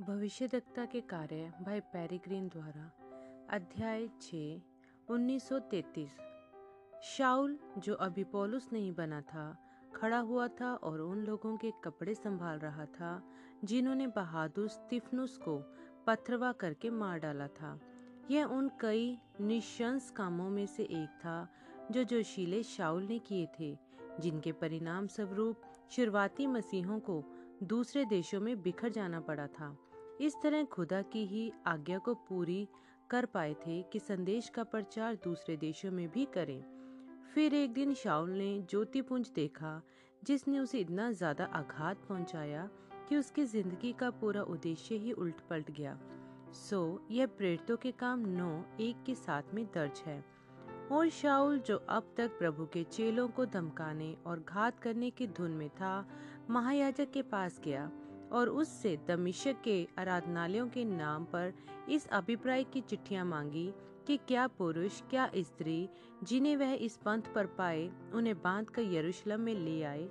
भविष्यद्वक्ता के कार्य भाई पेरिग्रीन द्वारा अध्याय 6 1933 शाउल जो अभी पोलुस नहीं बना था, खड़ा हुआ था और उन लोगों के कपड़े संभाल रहा था, जिन्होंने बहादुर स्टिफनुस को पथरवा करके मार डाला था। यह उन कई निशंस कामों में से एक था, जो जोशीले शाउल ने किए थे, जिनके परिणाम स्वरूप शुरुआती मसीहों को दूसरे देशों में बिखर जाना पड़ा था। इस तरह खुदा की ही आज्ञा को पूरी कर पाए थे कि संदेश का प्रचार दूसरे देशों में भी करें। फिर एक दिन शाउल ने ज्योतिपुंज देखा, जिसने उसे इतना ज़्यादा आघात पहुँचाया कि उसकी ज़िंदगी का पूरा उद्देश्य ही उल्ट पलट गया। सो, यह प्रेरितों के काम नौ एक के साथ में दर्ज है। और शाउल जो अब तक प्रभु के चेलों को धमकाने और घात करने की धुन में था, महायाजक के पास गया। और उससे दमिशक के आराधनालयों के नाम पर इस अभिप्राय की चिट्ठियाँ मांगी कि क्या पुरुष, क्या स्त्री, जिन्हें वह इस पंथ पर पाए, उन्हें बाँध कर यरूशलेम में ले आए।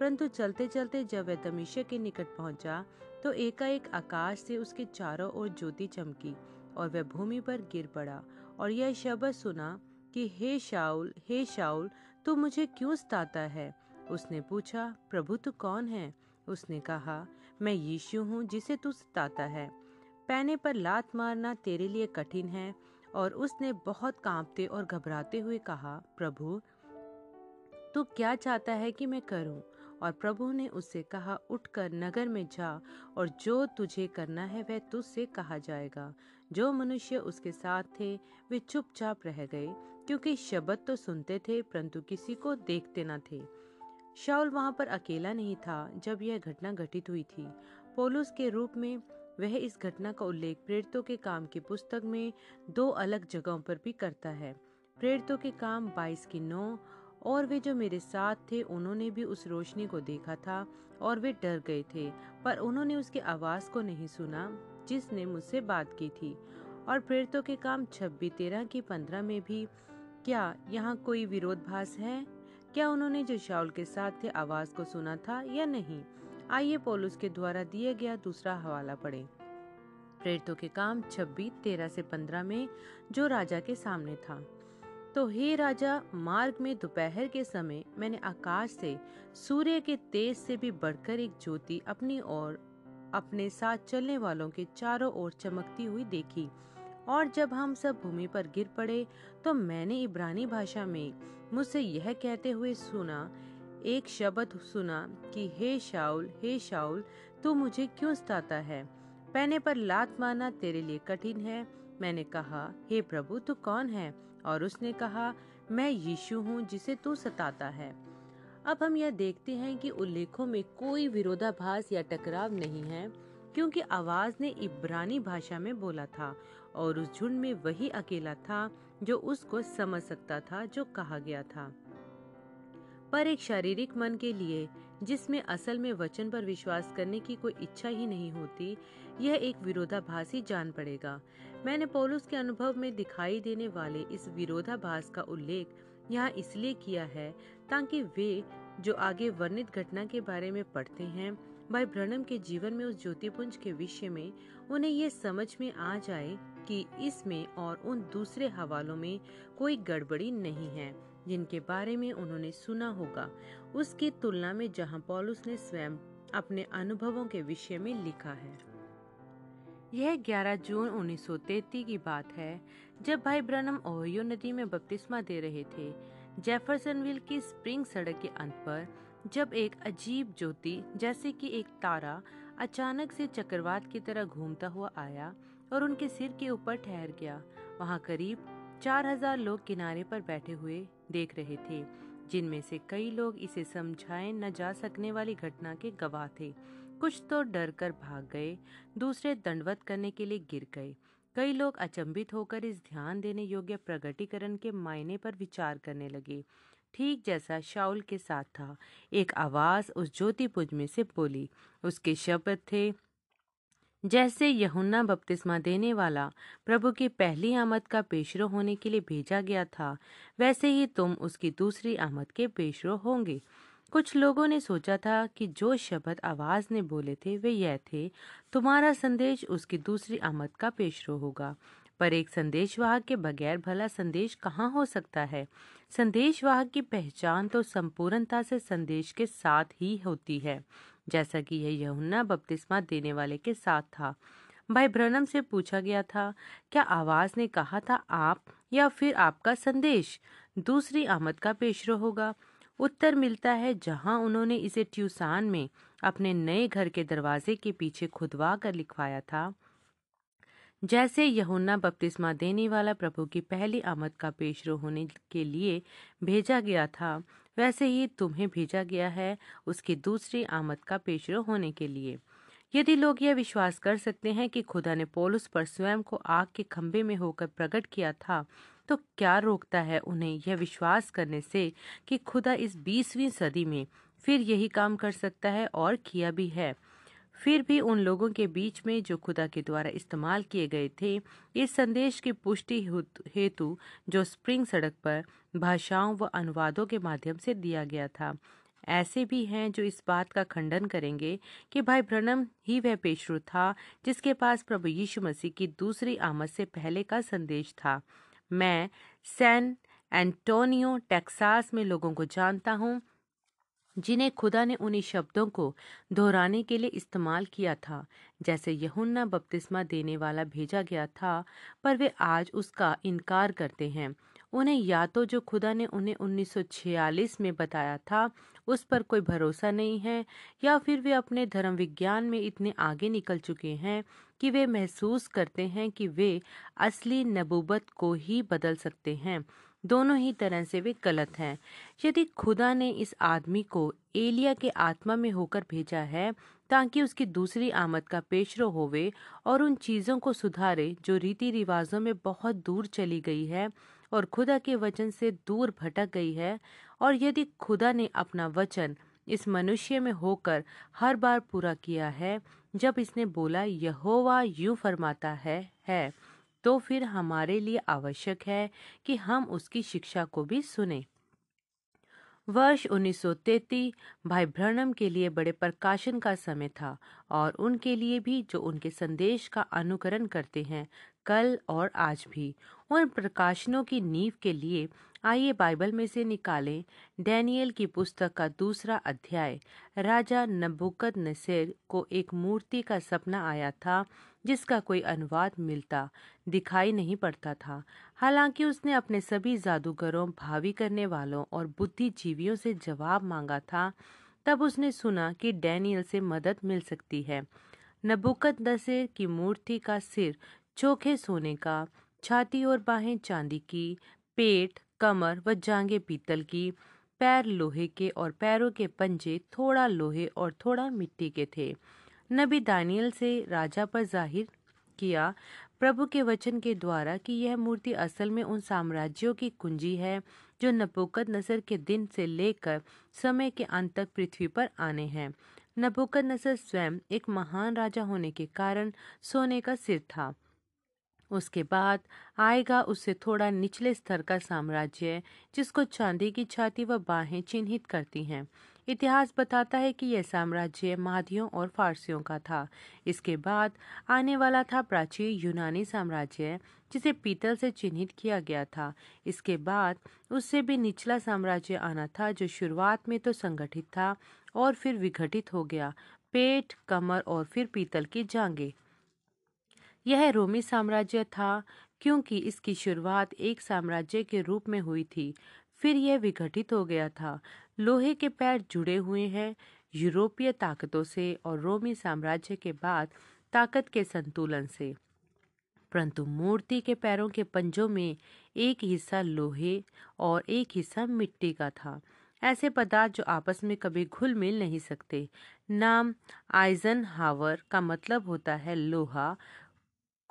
परंतु चलते चलते जब वह दमिशक के निकट पहुँचा तो एकाएक आकाश से उसके चारों ओर ज्योति चमकी और वह भूमि पर गिर पड़ा और यह शब्द सुना कि, हे शाउल हे शाउल तू मुझे क्यों सताता है? उसने पूछा, प्रभु तू कौन है? उसने कहा मैं यीशु हूँ जिसे तू सताता है। पैने पर लात मारना तेरे लिए कठिन है, और उसने बहुत कांपते और घबराते हुए कहा, प्रभु, तू क्या चाहता है कि मैं करूँ? और प्रभु ने उससे कहा, उठकर नगर में जा, और जो तुझे करना है वह तुझसे कहा जाएगा। जो मनुष्य उसके साथ थे, वे चुपचाप रह गए, क्योंकि शब्द तो सुनते थे, परंतु किसी को देखते न थे। शाउल वहाँ पर अकेला नहीं था जब यह घटना घटित हुई थी। पोलूस के रूप में वह इस घटना का उल्लेख प्रेरितों के काम की पुस्तक में दो अलग जगहों पर भी करता है। प्रेरितों के काम 22 की नौ और वे जो मेरे साथ थे, उन्होंने भी उस रोशनी को देखा था और वे डर गए थे, पर उन्होंने उसकी आवाज़ को नहीं सुना, जिसने मुझसे बात की थी। और प्रेरितों के काम छब्बीस, तेरह की पंद्रह में भी, क्या यहाँ कोई विरोध विरोधभास है? क्या उन्होंने जो शाउल के साथ थे आवाज़ को सुना था या नहीं? आइए पोलुस के द्वारा दिया गया दूसरा हवाला पढ़े। प्रेरितों के काम 26 13 से 15 में जो राजा के सामने था। तो हे राजा, मार्ग में दोपहर के समय मैंने आकाश से, सूर्य के तेज से भी बढ़कर एक ज्योति अपनी ओर, अपने साथ चलने वालों के चारों ओर चमकती हुई देखी। और जब हम सब भूमि पर गिर पड़े तो मैंने इब्रानी भाषा में मुझसे यह कहते हुए सुना, एक शब्द सुना कि, हे शाउल हे शाउल तू मुझे क्यों सताता है? पहने पर लात मारना तेरे लिए कठिन है। मैंने कहा, हे प्रभु, तू कौन है? और उसने कहा, मैं यीशु हूँ जिसे तू सताता है। अब हम यह देखते हैं कि उल्लेखों में कोई विरोधाभास या टकराव नहीं है। क्योंकि आवाज़ ने इब्रानी भाषा में बोला था और उस झुंड में वही अकेला था जो उसको समझ सकता था, जो कहा गया था। पर एक शारीरिक मन के लिए, जिसमें असल में वचन पर विश्वास करने की कोई इच्छा ही नहीं होती, यह एक विरोधाभासी जान पड़ेगा। मैंने पौलुस के अनुभव में दिखाई देने वाले इस विरोधाभास का उल्लेख यहाँ इसलिए किया है ताकि वे, जो आगे वर्णित घटना के बारे में पढ़ते हैं भाई ब्रनम के जीवन में उस ज्योतिपुंज के विषय में उन्हें ये समझ में आ जाए कि इसमें और उन दूसरे हवालों में कोई गड़बड़ी नहीं है, जिनके बारे में उन्होंने सुना होगा। उसकी तुलना में जहाँ पॉलुस ने स्वयं अपने अनुभवों के विषय में लिखा है। यह 11 जून 1933 की बात है, जब भाई ब्रनम ओहियो नदी में बपतिस्मा दे रहे थे। जेफरसनविल की स्प्रिंग सड़क के अंत पर जब एक अजीब ज्योति, जैसे कि एक तारा, अचानक से चक्रवात की तरह घूमता हुआ आया और उनके सिर के ऊपर ठहर गया। वहाँ करीब चार हज़ार लोग किनारे पर बैठे हुए देख रहे थे, जिनमें से कई लोग इसे समझाए न जा सकने वाली घटना के गवाह थे। कुछ तो डर कर भाग गए, दूसरे दंडवत करने के लिए गिर गए। कई लोग अचंभित होकर इस ध्यान देने योग्य प्रगटीकरण के मायने पर विचार करने लगे। ठीक जैसा शाउल के साथ था। एक आवाज़ उस ज्योतिपुंज में से बोली, उसके शब्द थे, जैसे यहुन्ना बपतिस्मा देने वाला प्रभु की पहली आमद का पेशरो होने के लिए भेजा गया था, वैसे ही तुम उसकी दूसरी आमद के पेशरो होंगे। कुछ लोगों ने सोचा था कि जो शब्द आवाज़ ने बोले थे, वे यह थे, तुम्हारा संदेश उसकी दूसरी आमद का पेशरो होगा। पर एक संदेशवाहक के बगैर भला संदेश कहाँ हो सकता है? संदेशवाहक की पहचान तो संपूर्णता से संदेश के साथ ही होती है, जैसा कि यह यहुन्ना बपतिस्मा देने वाले के साथ था। भाई ब्रनम से पूछा गया था, क्या आवाज़ ने कहा था आप या फिर आपका संदेश? दूसरी आमद का पेशरो होगा। उत्तर मिलता है, जहाँ उन्होंने इसे ट्यूसान में अपने नए घर के दरवाजे के पीछे खुदवा कर लिखवाया था। जैसे यहुन्ना बपतिस्मा देने वाला प्रभु की पहली आमद का पेशरो होने के लिए भेजा गया था, वैसे ही तुम्हें भेजा गया है उसकी दूसरी आमद का पेशरो होने के लिए। यदि लोग यह विश्वास कर सकते हैं कि खुदा ने पोलुस पर स्वयं को आग के खंभे में होकर प्रकट किया था तो क्या रोकता है उन्हें यह विश्वास करने से कि खुदा इस बीसवीं सदी में फिर यही काम कर सकता है और किया भी है? फिर भी उन लोगों के बीच में जो खुदा के द्वारा इस्तेमाल किए गए थे, इस संदेश की पुष्टि हेतु जो स्प्रिंग सड़क पर भाषाओं व अनुवादों के माध्यम से दिया गया था। ऐसे भी हैं जो इस बात का खंडन करेंगे कि भाई ब्रनम ही वह पेशरू था जिसके पास प्रभु यीशु मसीह की दूसरी आमद से पहले का संदेश था। मैं सैन एंटोनियो, टेक्सास में लोगों को जानता हूँ जिन्हें खुदा ने उन्हीं शब्दों को दोहराने के लिए इस्तेमाल किया था, जैसे यहुन्ना बपतिस्मा देने वाला भेजा गया था, पर वे आज उसका इनकार करते हैं। उन्हें या तो जो खुदा ने उन्हें 1946 में बताया था, उस पर कोई भरोसा नहीं है, या फिर वे अपने धर्म विज्ञान में इतने आगे निकल चुके हैं कि वे महसूस करते हैं कि वे असली नबूबत को ही बदल सकते हैं। दोनों ही तरह से वे गलत हैं। यदि खुदा ने इस आदमी को एलिया के आत्मा में होकर भेजा है, ताकि उसकी दूसरी आमद का पेशरो होवे और उन चीज़ों को सुधारे जो रीति रिवाजों में बहुत दूर चली गई है और खुदा के वचन से दूर भटक गई है, और यदि खुदा ने अपना वचन इस मनुष्य में होकर हर बार पूरा किया है, जब इसने बोला, यहोवा, यूँ फरमाता है है। तो फिर हमारे लिए आवश्यक है कि हम उसकी शिक्षा को भी सुने। वर्ष 1933 भाई ब्रनम के लिए बड़े प्रकाशन का समय था और उनके लिए भी जो उनके संदेश का अनुकरण करते हैं, कल और आज भी। उन प्रकाशनों की नींव के लिए आइए बाइबल में से निकालें डैनियल की पुस्तक का दूसरा अध्याय। राजा नबुकद नसेर को एक मूर्ति का सपना आया था जिसका कोई अनुवाद मिलता, दिखाई नहीं पड़ता था। हालाँकि उसने अपने सभी जादूगरों, भावी करने वालों और बुद्धिजीवियों से जवाब मांगा था, तब उसने सुना कि डैनियल से मदद मिल सकती है। नबुकद नसेर की मूर्ति का सिर, चोखे सोने का, छाती और बाहें चांदी की, पेट, कमर व जांगे पीतल की, पैर लोहे के और पैरों के पंजे थोड़ा लोहे और थोड़ा मिट्टी के थे। नबी दानियल से राजा पर ज़ाहिर किया प्रभु के वचन के द्वारा कि यह मूर्ति असल में उन साम्राज्यों की कुंजी है, जो नबुकद नसर के दिन से लेकर समय के अंत तक पृथ्वी पर आने हैं। नबुकद नसर स्वयं एक महान राजा होने के कारण सोने का सिर था। उसके बाद आएगा उससे थोड़ा निचले स्तर का साम्राज्य, जिसको चांदी की छाती व बाहें चिन्हित करती हैं। इतिहास बताता है कि यह साम्राज्य मादियों और फारसियों का था। इसके बाद आने वाला था प्राचीन यूनानी साम्राज्य, जिसे पीतल से चिन्हित किया गया था। इसके बाद उससे भी निचला साम्राज्य आना था, जो शुरुआत में तो संगठित था और फिर विघटित हो गया। पेट, कमर और फिर पीतल की जांगे यह रोमी साम्राज्य था, क्योंकि इसकी शुरुआत एक साम्राज्य के रूप में हुई थी। फिर यह विघटित हो गया था। लोहे के पैर जुड़े हुए हैं यूरोपीय ताकतों से और रोमी साम्राज्य के बाद ताकत के संतुलन से। परंतु मूर्ति के पैरों के पंजों में एक हिस्सा लोहे और एक हिस्सा मिट्टी का था। ऐसे पदार्थ जो आपस में कभी घुल मिल नहीं सकते। नाम आइजन हावर का मतलब होता है लोहा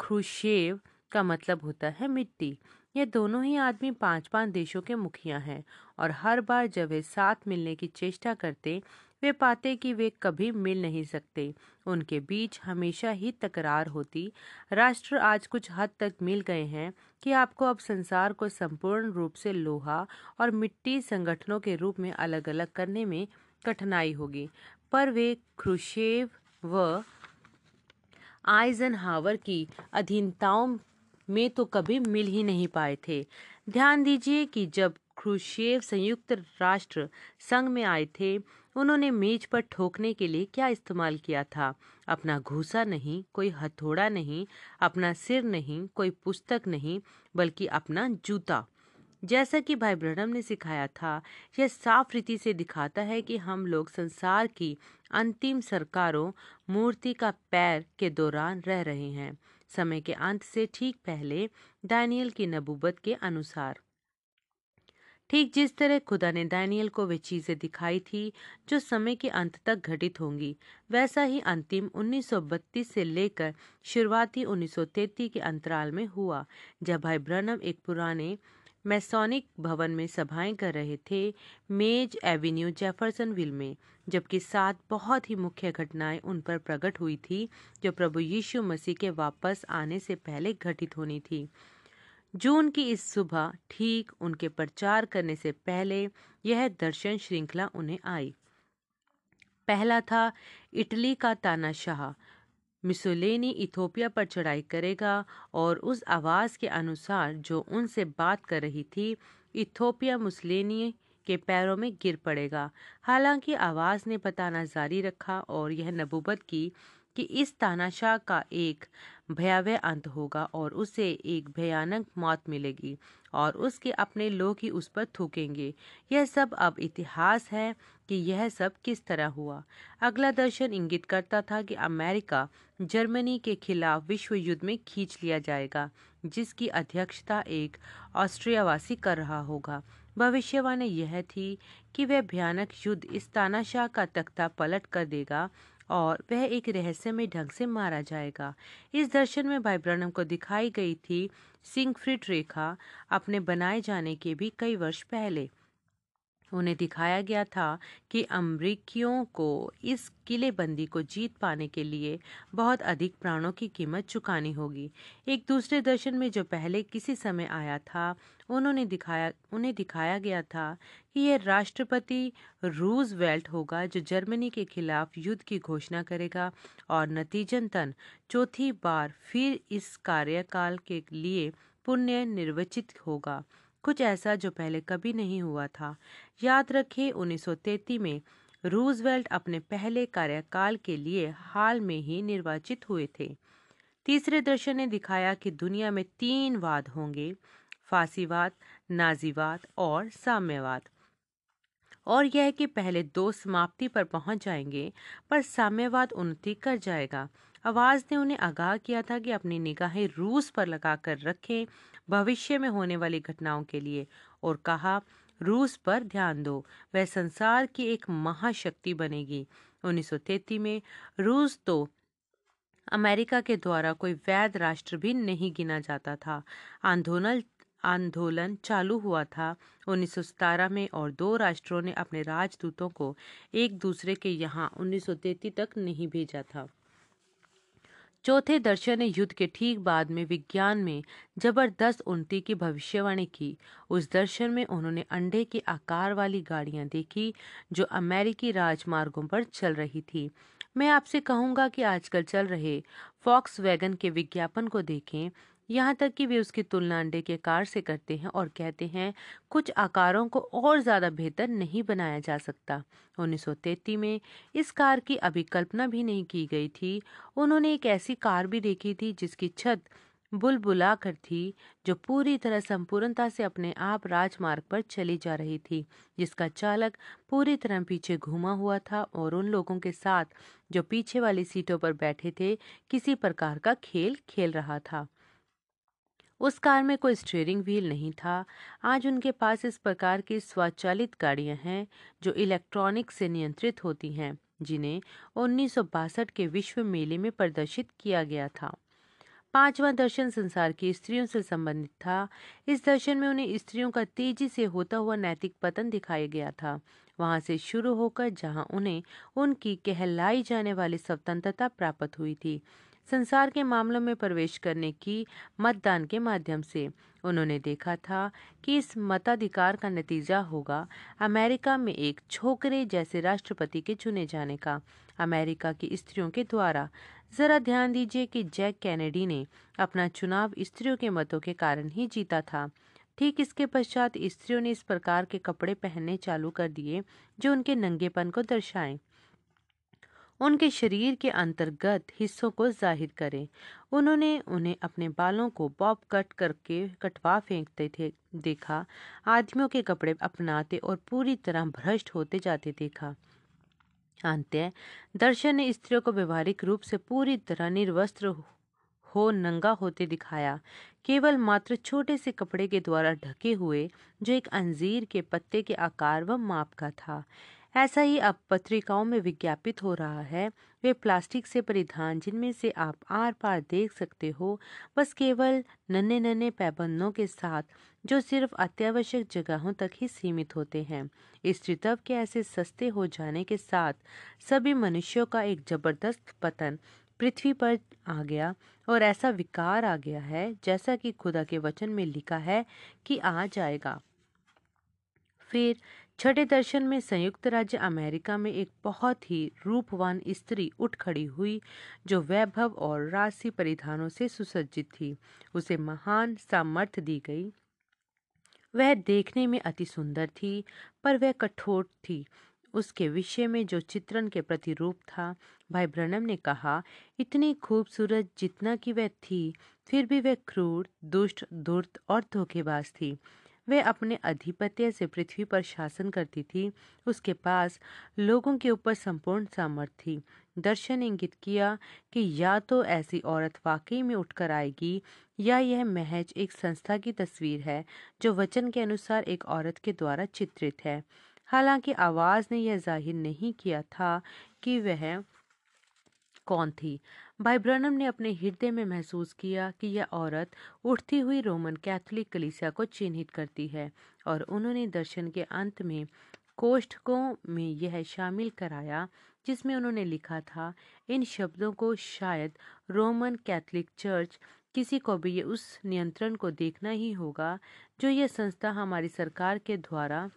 क्रुशेव का मतलब होता है मिट्टी। ये दोनों ही आदमी पाँच पाँच देशों के मुखिया हैं और हर बार जब वे साथ मिलने की चेष्टा करते, वे पाते कि वे कभी मिल नहीं सकते। उनके बीच हमेशा ही तकरार होती। राष्ट्र आज कुछ हद तक मिल गए हैं कि आपको अब संसार को संपूर्ण रूप से लोहा और मिट्टी संगठनों के रूप में अलग अलग करने में कठिनाई होगी। पर वे क्रुशेव व आइजनहावर की अधीनताओं में तो कभी मिल ही नहीं पाए थे। ध्यान दीजिए कि जब क्रुशेव संयुक्त राष्ट्र संघ में आए थे, उन्होंने मेज पर ठोकने के लिए क्या इस्तेमाल किया था? अपना घूसा नहीं, कोई हथौड़ा नहीं, अपना सिर नहीं, कोई पुस्तक नहीं, बल्कि अपना जूता। जैसा कि भाई ब्रह्म ने सिखाया था, यह साफ़ रीति से दिखाता है कि हम लोग संसार की अंतिम सरकारों, मूर्ति का पैर के दौरान रह रहे हैं। समय के अंत से ठीक पहले दानियल की नबूबत के अनुसार। ठीक जिस तरह खुदा ने दानियल को वे चीज़ें दिखाई थी, जो समय के अंत तक घटित होंगी, वैसा ही अंतिम 1932 से लेकर शुरुआती 1933 के अंतराल में हुआ, जब भाई ब्रनम एक पुराने मैसोनिक भवन में सभाएँ कर रहे थे मेज एवेन्यू जेफरसनविल में, जबकि सात बहुत ही मुख्य घटनाएँ उन पर प्रकट हुई थी, जो प्रभु यीशु मसीह के वापस आने से पहले घटित होनी थी। जून की इस सुबह ठीक उनके प्रचार करने से पहले यह दर्शन श्रृंखला उन्हें आई। पहला था इटली का तानाशाह मिसोलेनी इथोपिया पर चढ़ाई करेगा और उस आवाज़ के अनुसार जो उनसे बात कर रही थी, इथोपिया मुसलेनी के पैरों में गिर पड़ेगा। हालाँकि आवाज़ ने बताना जारी रखा और यह नबूबत की कि इस तानाशाह का एक भयावह अंत होगा और उसे एक भयानक मौत मिलेगी और उसके अपने लोग ही उस पर थूकेंगे। यह सब अब इतिहास है कि यह सब किस तरह हुआ। अगला दर्शन इंगित करता था कि अमेरिका जर्मनी के खिलाफ विश्व युद्ध में खींच लिया जाएगा, जिसकी अध्यक्षता एक ऑस्ट्रियावासी कर रहा होगा। भविष्यवाणी यह थी कि वह भयानक युद्ध इस तानाशाह का तख्ता पलट कर देगा और वह एक रहस्यमय ढंग से मारा जाएगा। इस दर्शन में भाई ब्रनम को दिखाई गई थी सिंगफ्रिड रेखा अपने बनाए जाने के भी कई वर्ष पहले। उन्हें दिखाया गया था कि अमरीकियों को इस किलेबंदी को जीत पाने के लिए बहुत अधिक प्राणों की कीमत चुकानी होगी। एक दूसरे दर्शन में जो पहले किसी समय आया था, उन्होंने दिखाया, उन्हें दिखाया गया था कि यह राष्ट्रपति रूजवेल्ट होगा जो जर्मनी के खिलाफ युद्ध की घोषणा करेगा और नतीजतन चौथी बार फिर इस कार्यकाल के लिए पुण्य निर्वचित होगा। कुछ ऐसा जो पहले कभी नहीं हुआ था। याद रखें 1933 में रूजवेल्ट अपने पहले कार्यकाल के लिए हाल में ही निर्वाचित हुए थे। तीसरे दर्शन ने दिखाया कि दुनिया में तीन वाद होंगे, फांसीवाद, नाजीवाद और साम्यवाद। और यह कि पहले दो समाप्ति पर पहुँच जाएँगे, पर साम्यवाद उन्नति कर जाएगा। आवाज़ ने उन्हें आगाह किया था कि अपनी निगाहें रूस पर लगाकर रखें भविष्य में होने वाली घटनाओं के लिए और कहा, रूस पर ध्यान दो। वह संसार की एक महाशक्ति बनेगी। 1933 में रूस तो अमेरिका के द्वारा कोई वैध राष्ट्र भी नहीं गिना जाता था। आंदोलन आंदोलन चालू हुआ था। 1917 में और दो राष्ट्रों ने अपने राजदूतों को एक दूसरे के यहाँ 1933 तक नहीं भेजा था। चौथे दर्शन युद्ध के ठीक बाद में विज्ञान में ज़बरदस्त उन्नति की भविष्यवाणी की। उस दर्शन में उन्होंने अंडे के आकार वाली गाड़ियाँ देखी, जो अमेरिकी राजमार्गों पर चल रही थी। मैं आपसे कहूँगा कि आजकल चल रहे फॉक्स वैगन के विज्ञापन को देखें यहाँ तक कि वे उसकी तुलना अंडे के कार से करते हैं और कहते हैं, कुछ आकारों को और ज़्यादा बेहतर नहीं बनाया जा सकता। 1933 में इस कार की अभी कल्पना भी नहीं की गई थी। उन्होंने एक ऐसी कार भी देखी थी जिसकी छत बुलबुला कर थी, जो पूरी तरह संपूर्णता से अपने आप राजमार्ग पर चली जा रही थी, जिसका चालक पूरी तरह पीछे घूमा हुआ था और उन लोगों के साथ जो पीछे वाली सीटों पर बैठे थे, किसी प्रकार का खेल खेल रहा था। उस कार में कोई स्टीयरिंग व्हील नहीं था। आज उनके पास इस प्रकार की स्वचालित गाड़ियाँ हैं, जो इलेक्ट्रॉनिक से नियंत्रित होती हैं, जिन्हें उन्नीस के विश्व मेले में प्रदर्शित किया गया था। पांचवा दर्शन संसार की स्त्रियों से संबंधित था। इस दर्शन में उन्हें स्त्रियों का तेज़ी से होता हुआ नैतिक पतन दिखाया गया था। वहाँ से शुरू होकर जहाँ उन्हें उनकी कहलाई जाने वाली स्वतंत्रता प्राप्त हुई थी। संसार के मामलों में प्रवेश करने की मतदान के माध्यम से। उन्होंने देखा था कि इस मताधिकार का नतीजा होगा अमेरिका में एक छोकरे जैसे राष्ट्रपति के चुने जाने का। अमेरिका की स्त्रियों के द्वारा। जरा ध्यान दीजिए कि जैक कैनेडी ने अपना चुनाव स्त्रियों के मतों के कारण ही जीता था। ठीक इसके पश्चात स्त्रियों ने इस प्रकार के कपड़े पहनने चालू कर दिए, जो उनके नंगेपन को दर्शाएँ। उनके शरीर के अंतर्गत हिस्सों को ज़ाहिर करें। उन्होंने उन्हें अपने बालों को बॉब कट करके कटवा फेंकते थे, देखा। आदमियों के कपड़े अपनाते और पूरी तरह भ्रष्ट होते जाते देखा। अंत्य, दर्शन ने स्त्रियों को व्यवहारिक रूप से पूरी तरह निर्वस्त्र हो नंगा होते दिखाया। केवल मात्र छोटे से कपड़े के द्वारा ढके हुए, जो एक अंजीर के पत्ते के आकार व माप का था। ऐसा ही अब पत्रिकाओं में विज्ञापित हो रहा है। वे प्लास्टिक से परिधान, जिनमें से आप आर पार देख सकते हो, बस केवल नन्हे नन्हे पैबंदों के साथ, जो सिर्फ़ अत्यावश्यक जगहों तक ही सीमित होते हैं। इस चितव के ऐसे सस्ते हो जाने के साथ, सभी मनुष्यों का एक ज़बरदस्त पतन पृथ्वी पर आ गया और ऐसा विकार आ गया है, जैसा कि खुदा के वचन में लिखा है कि आ जाएगा। फिर छठे दर्शन में संयुक्त राज्य अमेरिका में एक बहुत ही रूपवान स्त्री उठ खड़ी हुई, जो वैभव और राशि परिधानों से सुसज्जित थी। उसे महान सामर्थ्य दी गई। वह देखने में अति सुंदर थी, पर वह कठोर थी। उसके विषय में जो चित्रण के प्रतिरूप था, भाई ब्रनम ने कहा, इतनी खूबसूरत जितना कि वह थी, फिर भी वह क्रूर, दुष्ट दुर्त और धोखेबाज थी। वह अपने अधिपत्य से पृथ्वी पर शासन करती थी। उसके पास लोगों के ऊपर संपूर्ण सामर्थ्य थी। दर्शन इंगित किया कि या तो ऐसी औरत वाकई में उठकर आएगी, या यह महज एक संस्था की तस्वीर है, जो वचन के अनुसार एक औरत के द्वारा चित्रित है। हालाँकि आवाज़ ने यह ज़ाहिर नहीं किया था कि वह कौन थी। भाई ब्रनम ने अपने हृदय में महसूस किया कि यह औरत उठती हुई रोमन कैथोलिक कलीसिया को चिन्हित करती है और उन्होंने दर्शन के अंत में कोष्ठकों में यह शामिल कराया, जिसमें उन्होंने लिखा था, इन शब्दों को शायद रोमन कैथोलिक चर्च किसी को भी ये उस नियंत्रण को देखना ही होगा, जो यह संस्था हमारी सरकार के द्वारा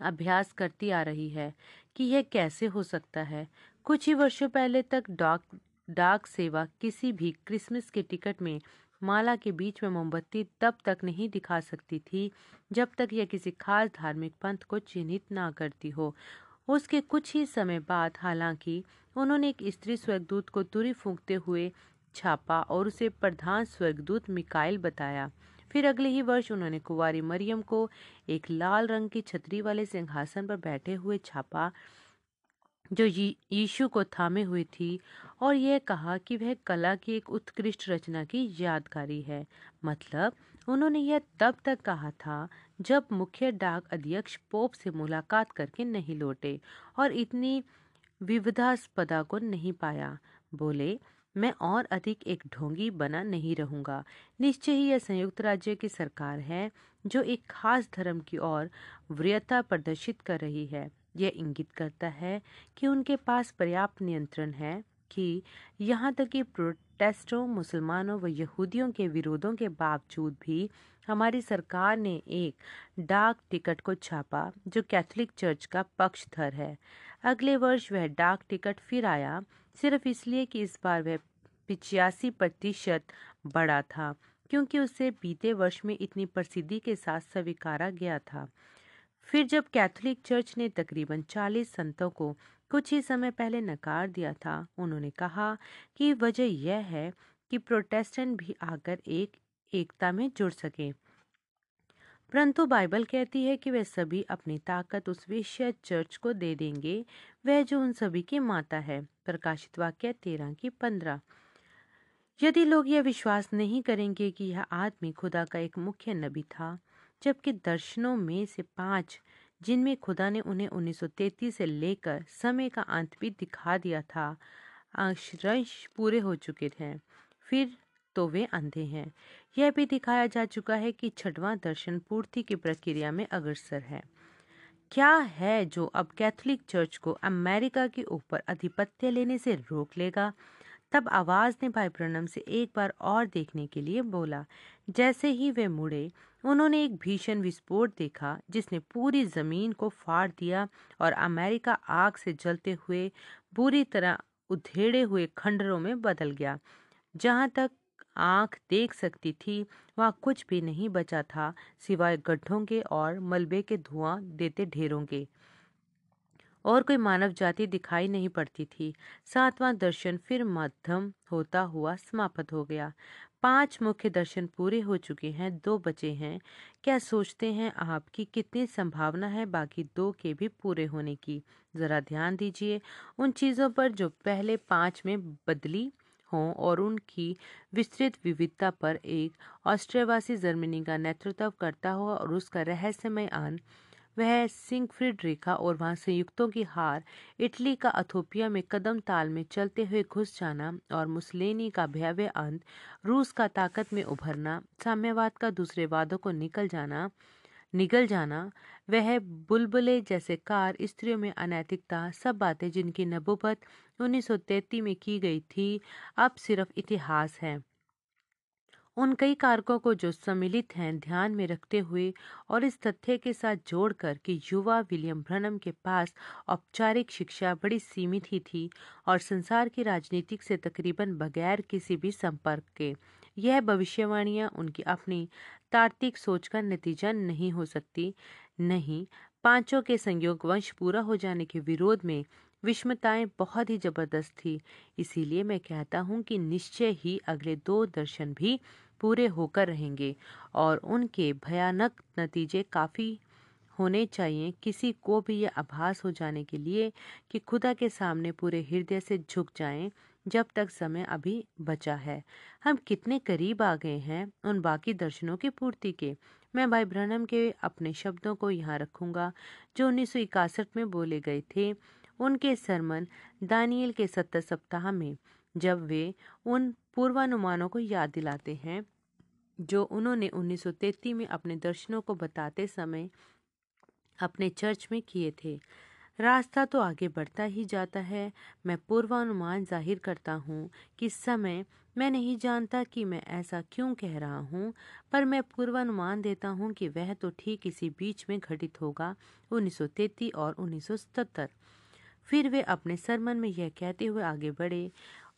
अभ्यास करती आ रही है, कि यह कैसे हो सकता है। कुछ ही वर्षों पहले तक डाक डाक सेवा किसी भी क्रिसमस के टिकट में माला के बीच में मोमबत्ती तब तक नहीं दिखा सकती थी जब तक यह किसी खास धार्मिक पंथ को चिन्हित ना करती हो। उसके कुछ ही समय बाद हालाँकि उन्होंने एक स्त्री स्वर्गदूत को तुरी फूंकते हुए छापा और उसे प्रधान स्वर्गदूत मिकाइल बताया। फिर अगले ही वर्ष उन्होंने कुंवारी मरियम को एक लाल रंग की छतरी वाले सिंहासन पर बैठे हुए छापा जो यीशु को थामे हुई थी और यह कहा कि वह कला की एक उत्कृष्ट रचना की यादगारी है। मतलब उन्होंने यह तब तक कहा था जब मुख्य डाक अध्यक्ष पोप से मुलाकात करके नहीं लौटे और इतनी विविधास्पदा को नहीं पाया। बोले, मैं और अधिक एक ढोंगी बना नहीं रहूँगा। निश्चय ही यह संयुक्त राज्य की सरकार है जो एक खास धर्म की ओर वरीयता प्रदर्शित कर रही है। यह इंगित करता है कि उनके पास पर्याप्त नियंत्रण है कि यहाँ तक कि प्रोटेस्टों, मुसलमानों व यहूदियों के विरोधों के बावजूद भी हमारी सरकार ने एक डाक टिकट को छापा, जो कैथोलिक चर्च का पक्षधर है। अगले वर्ष वह डाक टिकट फिर आया, सिर्फ़ इसलिए कि इस बार वह पिचासी प्रतिशत बड़ा था, क्योंकि उसे बीते वर्ष में इतनी प्रसिद्धि के साथ स्वीकारा गया था। फिर जब कैथोलिक चर्च ने तकरीबन 40 संतों को कुछ ही समय पहले नकार दिया था, उन्होंने कहा कि वजह यह है कि प्रोटेस्टेंट भी आकर एक एकता में जुड़ सके। परंतु बाइबल कहती है कि वे सभी अपनी ताकत उस विषय चर्च को दे देंगे, वह जो उन सभी की माता है, प्रकाशित वाक्य तेरह की पंद्रह। यदि लोग यह विश्वास नहीं करेंगे कि यह आदमी खुदा का एक मुख्य नबी था जबकि दर्शनों में से पाँच, जिनमें खुदा ने उन्हें 1933 से लेकर समय का अंत भी दिखा दिया था अंश पूरे हो चुके हैं फिर तो वे अंधे हैं। यह भी दिखाया जा चुका है कि छठवां दर्शन पूर्ति की प्रक्रिया में अग्रसर है। क्या है जो अब कैथोलिक चर्च को अमेरिका के ऊपर आधिपत्य लेने से रोक लेगा? तब आवाज़ ने भाई प्रणम से एक बार और देखने के लिए बोला। जैसे ही वे मुड़े, उन्होंने एक भीषण विस्फोट देखा, जिसने पूरी ज़मीन को फाड़ दिया और अमेरिका आग से जलते हुए, बुरी तरह उधेड़े हुए खंडरों में बदल गया। जहाँ तक आँख देख सकती थी, वहाँ कुछ भी नहीं बचा था, सिवाय गड्ढों के और मलबे के धुआँ देते ढेरों के। और कोई मानव जाति दिखाई नहीं पड़ती थी। सातवां दर्शन फिर मध्यम होता हुआ समाप्त हो गया। पाँच मुख्य दर्शन पूरे हो चुके हैं, दो बचे हैं। क्या सोचते हैं आप कि कितनी संभावना है बाकी दो के भी पूरे होने की? जरा ध्यान दीजिए, उन चीज़ों पर जो पहले पाँच में बदली हों और उनकी विस्तृत विविधता पर एक ऑस्ट्रेवासी जर्मनी का नेतृत्व करता हो और उसका रहस्यमय अन वह सिंगफ्रिड रेखा और वहाँ संयुक्तों की हार, इटली का अथोपिया में कदम ताल में चलते हुए घुस जाना और मुसलेनी का भयावह अंत, रूस का ताकत में उभरना, साम्यवाद का दूसरे वादों को निकल जाना, निगल जाना, वह बुलबुले जैसे कार, स्त्रियों में अनैतिकता, सब बातें जिनकी नबूबत 1933 में की गई थी, अब सिर्फ़ इतिहास है। उन कई कारकों को जो सम्मिलित हैं, ध्यान में रखते हुए और इस तथ्य के साथ जोड़कर कि युवा विलियम ब्रनम के पास औपचारिक शिक्षा बड़ी सीमित ही थी और संसार की राजनीतिक से तकरीबन बगैर किसी भी संपर्क के। यह भविष्यवाणियाँ उनकी अपनी तार्किक सोच का नतीजा नहीं हो सकती। नहीं, पाँचों के संयोग वंश पूरा हो जाने के विरोध में विषमताएँ बहुत ही ज़बरदस्त थी। इसीलिए मैं कहता हूँ कि निश्चय ही अगले दो दर्शन भी पूरे होकर रहेंगे और उनके भयानक नतीजे काफ़ी होने चाहिए। किसी को भी यह आभास हो जाने के लिए कि खुदा के सामने पूरे हृदय से झुक जाएँ, जब तक समय अभी बचा है। हम कितने करीब आ गए हैं उन बाकी दर्शनों की पूर्ति के। मैं भाई ब्रहणम के अपने शब्दों को यहाँ रखूँगा, जो उन्नीस सौ इकसठ में बोले गए थे। उनके सरमन दानियल के सत्तर सप्ताह में, जब वे उन पूर्वानुमानों को याद दिलाते हैं, जो उन्होंने 1933 में अपने दर्शनों को बताते समय अपने चर्च में किए थे, रास्ता तो आगे बढ़ता ही जाता है। मैं पूर्वानुमान ज़ाहिर करता हूँ कि समय, मैं नहीं जानता कि मैं ऐसा क्यों कह रहा हूँ, पर मैं पूर्वानुमान देता हूँ कि वह तो ठीक इसी बीच में घटित होगा 1933 और 1977 फिर वे अपने सरमन में यह कहते हुए आगे बढ़े,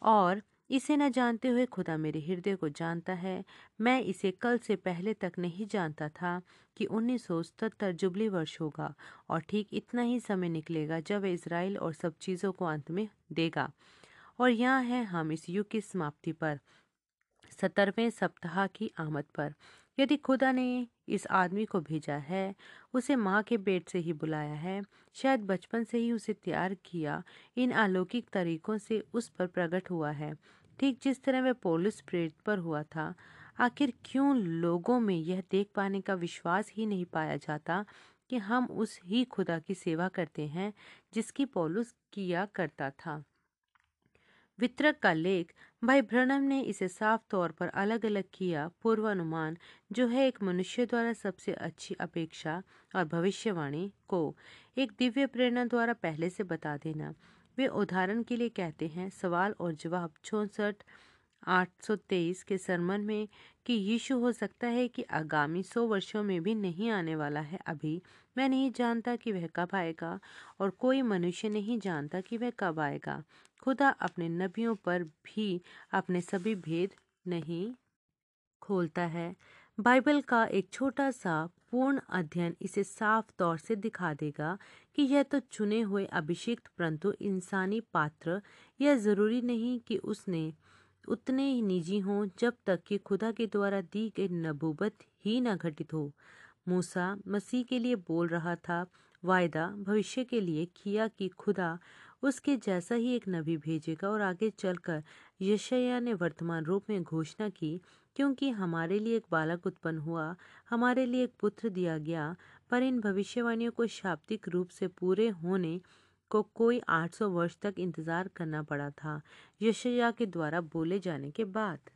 और इसे न जानते हुए खुदा मेरे हृदय को जानता है। मैं इसे कल से पहले तक नहीं जानता था कि उन्नीस सौ जुबली वर्ष होगा और ठीक इतना ही समय निकलेगा जब वह इसराइल और सब चीज़ों को अंत में देगा। और यहाँ है हम इस युग की समाप्ति पर, सत्तरवें सप्ताह की आमद पर। यदि खुदा ने इस आदमी को भेजा है, उसे माँ के पेट से ही बुलाया है, शायद बचपन से ही उसे तैयार किया इन अलौकिक तरीकों से उस पर प्रकट हुआ है। ठीक जिस तरह वह पोलिस प्रेरित पर हुआ था, आखिर क्यों लोगों में यह देख पाने का विश्वास ही नहीं पाया जाता कि हम उस ही खुदा की सेवा करते हैं जिसकी पोलुस किया करता था? वितरक का लेख, भाई ब्रनम ने इसे साफ़ तौर पर अलग अलग किया, पूर्वानुमान, जो है एक मनुष्य द्वारा सबसे अच्छी अपेक्षा और भविष्यवाणी को एक दिव्य प्रेरणा द्वारा पहले से बता देना। वे उदाहरण के लिए कहते हैं, सवाल और जवाब चौसठ 823 के सरमन में कि यीशु हो सकता है कि आगामी सौ वर्षों में भी नहीं आने वाला है अभी मैं नहीं जानता कि वह कब आएगा और कोई मनुष्य नहीं जानता कि वह कब आएगा। खुदा अपने नबियों पर भी अपने सभी भेद नहीं खोलता है। बाइबल का एक छोटा सा पूर्ण अध्ययन इसे साफ़ तौर से दिखा देगा कि यह तो चुने हुए अभिषिक्त परंतु इंसानी पात्र, यह ज़रूरी नहीं कि उसने उतने ही निजी हों जब तक कि खुदा के द्वारा दी गई नबूबत ही न घटित हो। मूसा मसीह के लिए बोल रहा था, वायदा भविष्य के लिए किया कि खुदा उसके जैसा ही एक नबी भेजेगा और आगे चलकर यशया ने वर्तमान रूप में घोषणा की, क्योंकि हमारे लिए एक बालक उत्पन्न हुआ, हमारे लिए एक पुत्र दिया गया, पर इन भविष्यवाणियों को शाब्दिक रूप से पूरे होने को कोई 800 वर्ष तक इंतज़ार करना पड़ा था यशया के द्वारा बोले जाने के बाद।